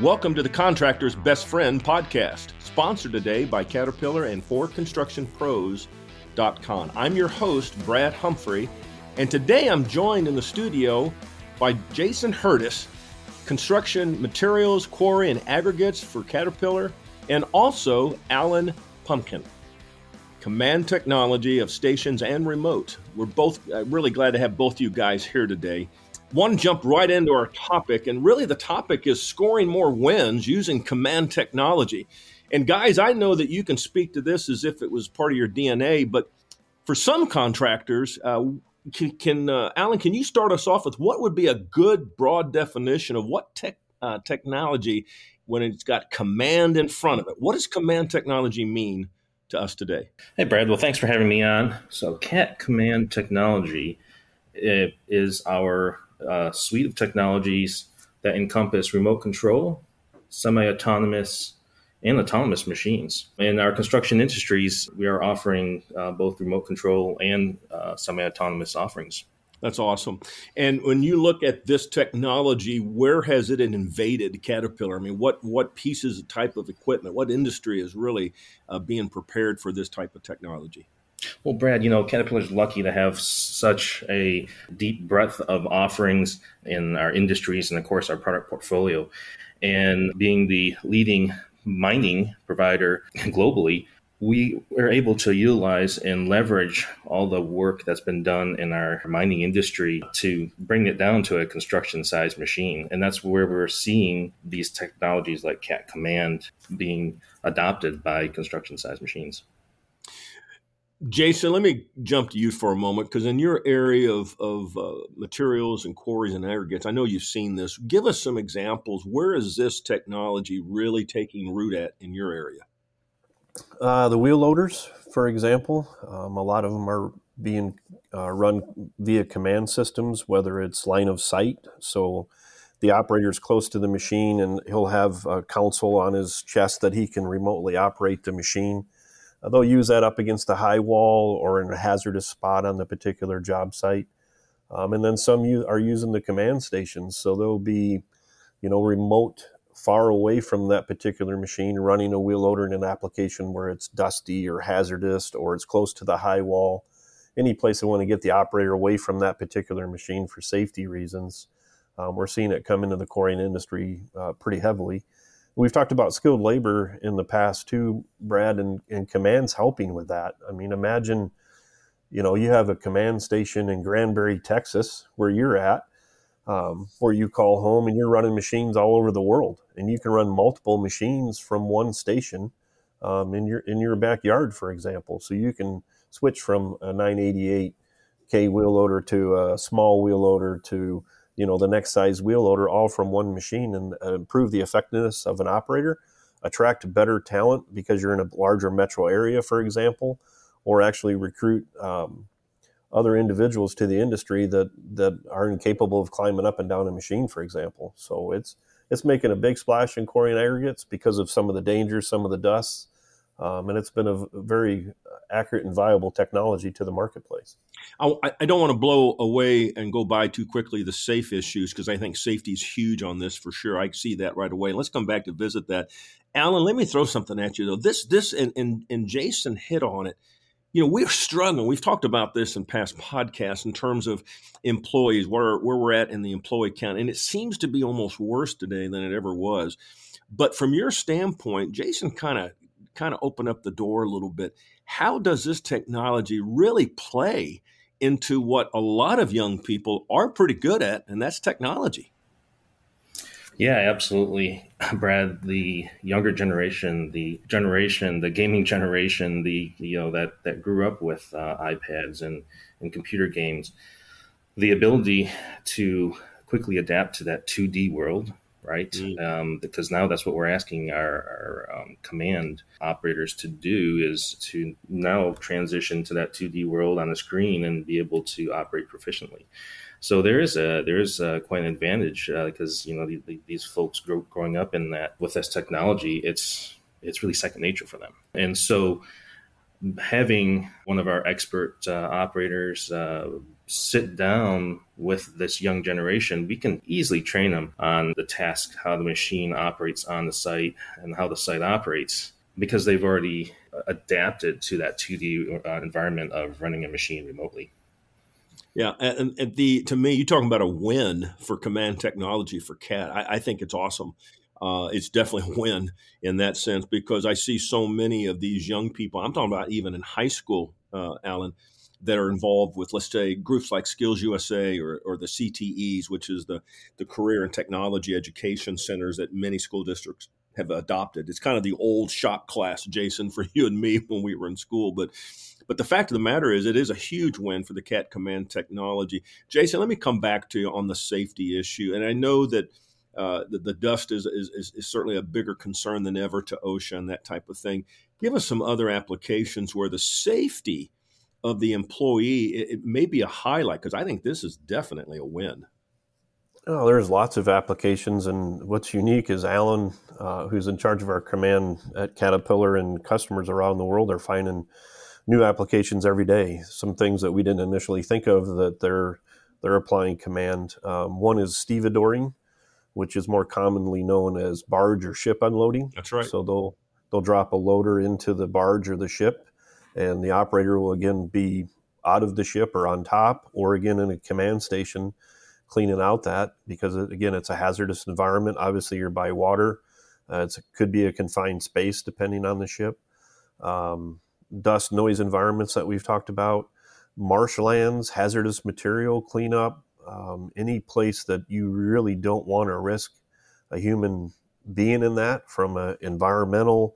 Welcome to the Contractor's Best Friend podcast, sponsored today by Caterpillar and 4constructionpros.com. I'm your host, Brad Humphrey, and today I'm joined in the studio by Jason Hurdis, construction materials, quarry, and aggregates for Caterpillar, and also Alan Pumklin, command technology of stations and remote. We're both uh, really glad to have both you guys here today one jump right into our topic, and really the topic is scoring more wins using command technology. And guys, I know that you can speak to this as if it was part of your DNA, but for some contractors, uh, can, can uh, Alan, can you start us off with what would be a good broad definition of what tech uh, technology when it's got command in front of it? What does command technology mean to us today? Hey, Brad. Well, thanks for having me on. So, CAT command technology is our uh, suite of technologies that encompass remote control, semi autonomous, and autonomous machines. In our construction industries, we are offering uh, both remote control and uh, semi autonomous offerings. That's awesome. And when you look at this technology, where has it invaded Caterpillar? I mean, what what pieces, type of equipment, what industry is really uh, being prepared for this type of technology? Well, Brad, you know, Caterpillar's lucky to have such a deep breadth of offerings in our industries and, of course, our product portfolio. And being the leading mining provider globally, we are able to utilize and leverage all the work that's been done in our mining industry to bring it down to a construction size machine. And that's where we're seeing these technologies like CAT Command being adopted by construction size machines. Jason, let me jump to you for a moment because in your area of, of uh, materials and quarries and aggregates, I know you've seen this. Give us some examples. Where is this technology really taking root at in your area? Uh, the wheel loaders, for example, um, a lot of them are being uh, run via command systems, whether it's line of sight. So the operator is close to the machine and he'll have a console on his chest that he can remotely operate the machine they'll use that up against a high wall or in a hazardous spot on the particular job site. Um, and then some u- are using the command stations. So they'll be, you know, remote, far away from that particular machine, running a wheel loader in an application where it's dusty or hazardous or it's close to the high wall. Any place they want to get the operator away from that particular machine for safety reasons. Um, we're seeing it come into the quarrying industry uh, pretty heavily. We've talked about skilled labor in the past too, Brad, and, and commands helping with that. I mean, imagine, you know, you have a command station in Granbury, Texas, where you're at, um, where you call home and you're running machines all over the world, and you can run multiple machines from one station um, in your in your backyard, for example. So you can switch from a 988 K wheel loader to a small wheel loader to you know the next size wheel loader all from one machine and uh, improve the effectiveness of an operator attract better talent because you're in a larger metro area for example or actually recruit um, other individuals to the industry that that are incapable of climbing up and down a machine for example. So it's it's making a big splash in quarry and aggregates because of some of the dangers some of the dusts um, and it's been a very accurate and viable technology to the marketplace. I, I don't want to blow away and go by too quickly the safe issues because I think safety is huge on this for sure. I see that right away. Let's come back to visit that. Alan, let me throw something at you though. This, this, and, and, and Jason hit on it. You know, we're struggling. We've talked about this in past podcasts in terms of employees, where, where we're at in the employee count. And it seems to be almost worse today than it ever was. But from your standpoint, Jason kind of kind of open up the door a little bit. How does this technology really play into what a lot of young people are pretty good at, and that's technology? Yeah, absolutely, Brad. The younger generation, the generation, the gaming generation, the you know that that grew up with uh, iPads and and computer games, the ability to quickly adapt to that 2D world right? Mm. Um, because now that's what we're asking our, our um, command operators to do is to now transition to that 2D world on the screen and be able to operate proficiently. So there is a there is a, quite an advantage because uh, you know the, the, these folks grow, growing up in that with this technology, it's it's really second nature for them, and so having one of our expert uh, operators uh, sit down with this young generation, we can easily train them on the task, how the machine operates on the site, and how the site operates because they've already adapted to that 2D uh, environment of running a machine remotely. Yeah, and, and, the to me, you're talking about a win for command technology for CAT. I, I think it's awesome. Uh, it's definitely a win in that sense because I see so many of these young people. I'm talking about even in high school, uh, Alan, that are involved with, let's say, groups like Skills USA or, or the CTEs, which is the the career and technology education centers that many school districts have adopted. It's kind of the old shop class, Jason, for you and me when we were in school, but but the fact of the matter is, it is a huge win for the CAT Command technology. Jason, let me come back to you on the safety issue. And I know that uh, the, the, dust is, is, is, certainly a bigger concern than ever to OSHA and that type of thing. Give us some other applications where the safety of the employee it, it may be a highlight because I think this is definitely a win. Oh, there's lots of applications, and what's unique is Alan, uh, who's in charge of our command at Caterpillar, and customers around the world are finding new applications every day. Some things that we didn't initially think of that they're they're applying command. Um, one is stevedoring, which is more commonly known as barge or ship unloading. That's right. So they'll they'll drop a loader into the barge or the ship, and the operator will again be out of the ship or on top, or again in a command station cleaning out that because again it's a hazardous environment. Obviously, you're by water. Uh, it could be a confined space depending on the ship. Um, dust noise environments that we've talked about, marshlands, hazardous material cleanup, um, any place that you really don't want to risk a human being in that from an environmental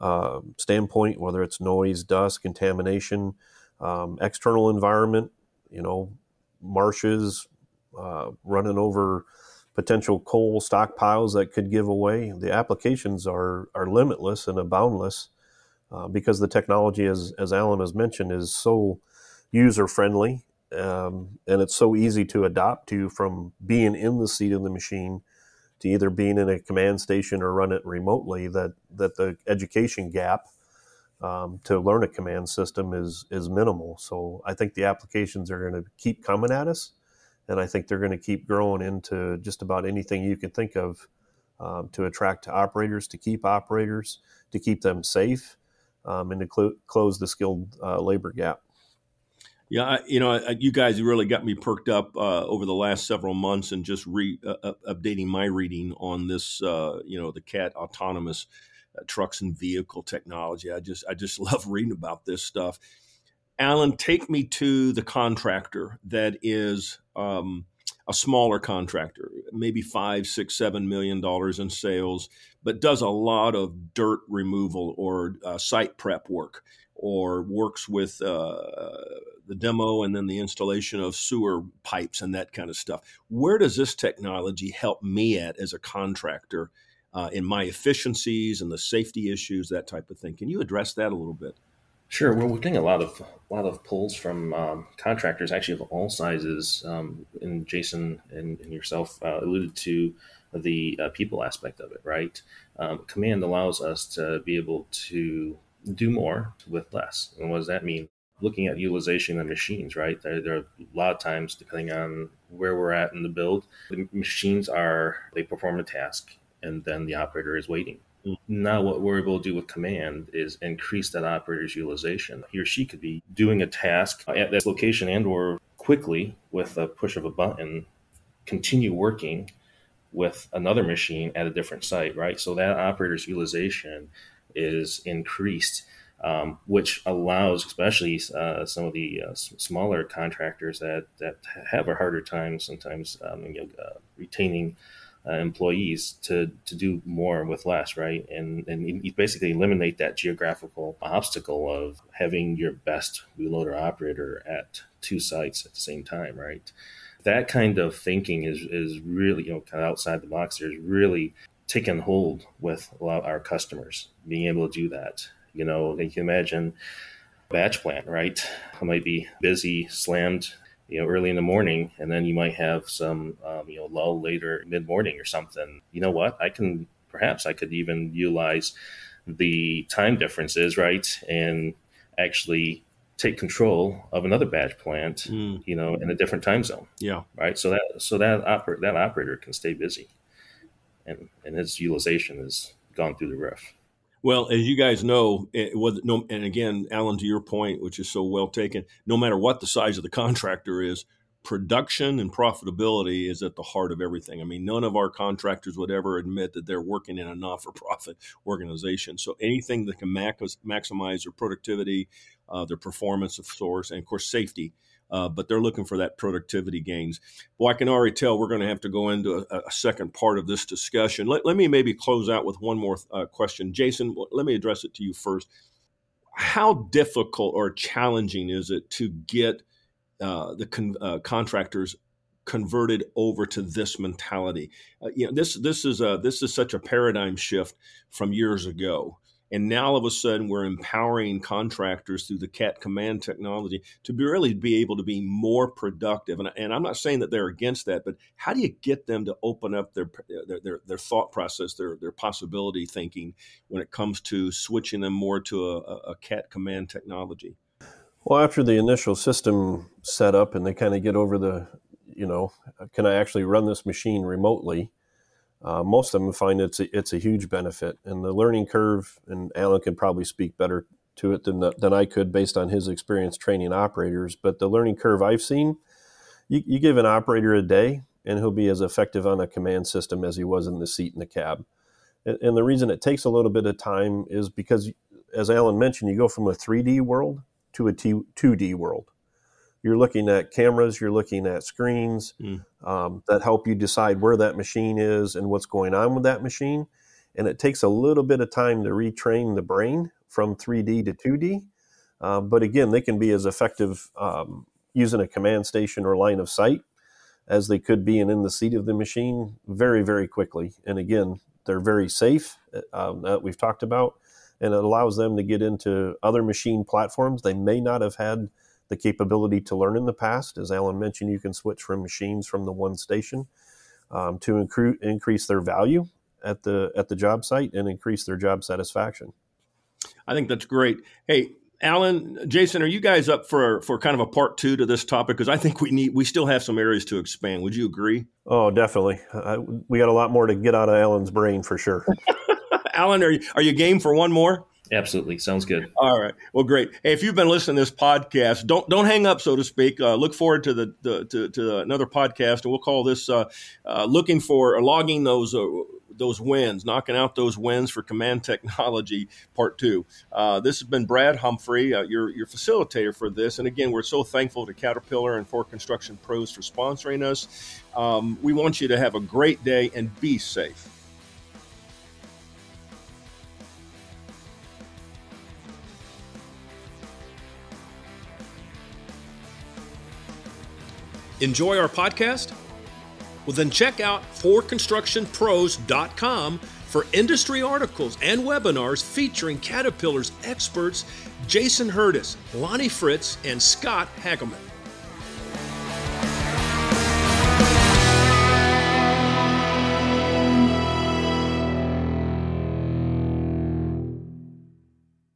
uh, standpoint, whether it's noise, dust, contamination, um, external environment, you know, marshes, uh, running over potential coal stockpiles that could give away. The applications are, are limitless and boundless uh, because the technology, as, as Alan has mentioned, is so user friendly um, and it's so easy to adopt to from being in the seat of the machine to either being in a command station or run it remotely that, that the education gap um, to learn a command system is, is minimal. So I think the applications are going to keep coming at us. And I think they're going to keep growing into just about anything you can think of um, to attract operators, to keep operators, to keep them safe, um, and to cl- close the skilled uh, labor gap. Yeah, I, you know, I, you guys really got me perked up uh, over the last several months and just re, uh, updating my reading on this, uh, you know, the CAT autonomous uh, trucks and vehicle technology. I just, I just love reading about this stuff. Alan, take me to the contractor that is um, a smaller contractor, maybe five, six, seven million dollars in sales, but does a lot of dirt removal or uh, site prep work, or works with uh, the demo and then the installation of sewer pipes and that kind of stuff. Where does this technology help me at as a contractor uh, in my efficiencies and the safety issues, that type of thing? Can you address that a little bit? Sure. Well, we're getting a lot of a lot of pulls from um, contractors, actually of all sizes. Um, and Jason and, and yourself uh, alluded to the uh, people aspect of it, right? Um, command allows us to be able to do more with less. And what does that mean? Looking at utilization of machines, right? There, there, are a lot of times, depending on where we're at in the build, the machines are they perform a task, and then the operator is waiting now, what we're able to do with command is increase that operator's utilization. He or she could be doing a task at this location and/or quickly with a push of a button, continue working with another machine at a different site, right? So that operator's utilization is increased, um, which allows, especially uh, some of the uh, smaller contractors that that have a harder time sometimes, um, you know, uh, retaining uh, employees to to do more with less, right? And and you basically eliminate that geographical obstacle of having your best wheel loader operator at two sites at the same time, right? That kind of thinking is is really you know kind of outside the box. There's really taken hold with a lot of our customers being able to do that. You know, you can imagine batch plant, right? I might be busy, slammed you know, early in the morning, and then you might have some, um, you know, lull later mid morning or something. You know what? I can perhaps I could even utilize the time differences, right, and actually take control of another batch plant, mm. you know, in a different time zone. Yeah. Right. So that so that oper- that operator can stay busy, and and his utilization has gone through the roof. Well, as you guys know, it was no, and again, Alan, to your point, which is so well taken, no matter what the size of the contractor is, production and profitability is at the heart of everything. I mean, none of our contractors would ever admit that they're working in a not for profit organization. So anything that can max, maximize their productivity, uh, their performance of source, and of course, safety. Uh, but they're looking for that productivity gains. Well, I can already tell we're going to have to go into a, a second part of this discussion. Let, let, me maybe close out with one more uh, question. Jason, let me address it to you first. How difficult or challenging is it to get uh, the con- uh, contractors converted over to this mentality. Uh, you know, this this is a this is such a paradigm shift from years ago. And now all of a sudden, we're empowering contractors through the CAT command technology to be, really be able to be more productive. And, and, I'm not saying that they're against that, but how do you get them to open up their their, their, their thought process, their, their possibility thinking when it comes to switching them more to a, a CAT command technology? Well, after the initial system set up and they kind of get over the, you know, can I actually run this machine remotely? Uh, most of them find it's a, it's a huge benefit, and the learning curve. And Alan can probably speak better to it than than I could based on his experience training operators. But the learning curve I've seen, you, you give an operator a day, and he'll be as effective on a command system as he was in the seat in the cab. And, and the reason it takes a little bit of time is because, as Alan mentioned, you go from a 3D world to a 2D world. You're looking at cameras, you're looking at screens mm. um, that help you decide where that machine is and what's going on with that machine. And it takes a little bit of time to retrain the brain from 3D to 2D. Uh, but again, they can be as effective um, using a command station or line of sight as they could be and in the seat of the machine very, very quickly. And again, they're very safe um, that we've talked about and it allows them to get into other machine platforms they may not have had the capability to learn in the past. As Alan mentioned, you can switch from machines from the one station um, to incre- increase their value at the at the job site and increase their job satisfaction. I think that's great. Hey, Alan, Jason, are you guys up for for kind of a part two to this topic? Because I think we need we still have some areas to expand. Would you agree? Oh, definitely. I, we got a lot more to get out of Alan's brain for sure. Alan, are you, are you game for one more? Absolutely, sounds good. All right, well, great. Hey, if you've been listening to this podcast, don't don't hang up, so to speak. Uh, look forward to the, the to, to, another podcast, and we'll call this uh, uh, "Looking for or Logging Those." Uh, those wins, knocking out those wins for Command Technology Part Two. Uh, this has been Brad Humphrey, uh, your your facilitator for this. And again, we're so thankful to Caterpillar and For Construction Pros for sponsoring us. Um, we want you to have a great day and be safe. Enjoy our podcast? Well, then check out forconstructionpros.com for industry articles and webinars featuring Caterpillar's experts Jason Hurdis, Lonnie Fritz, and Scott Hageman.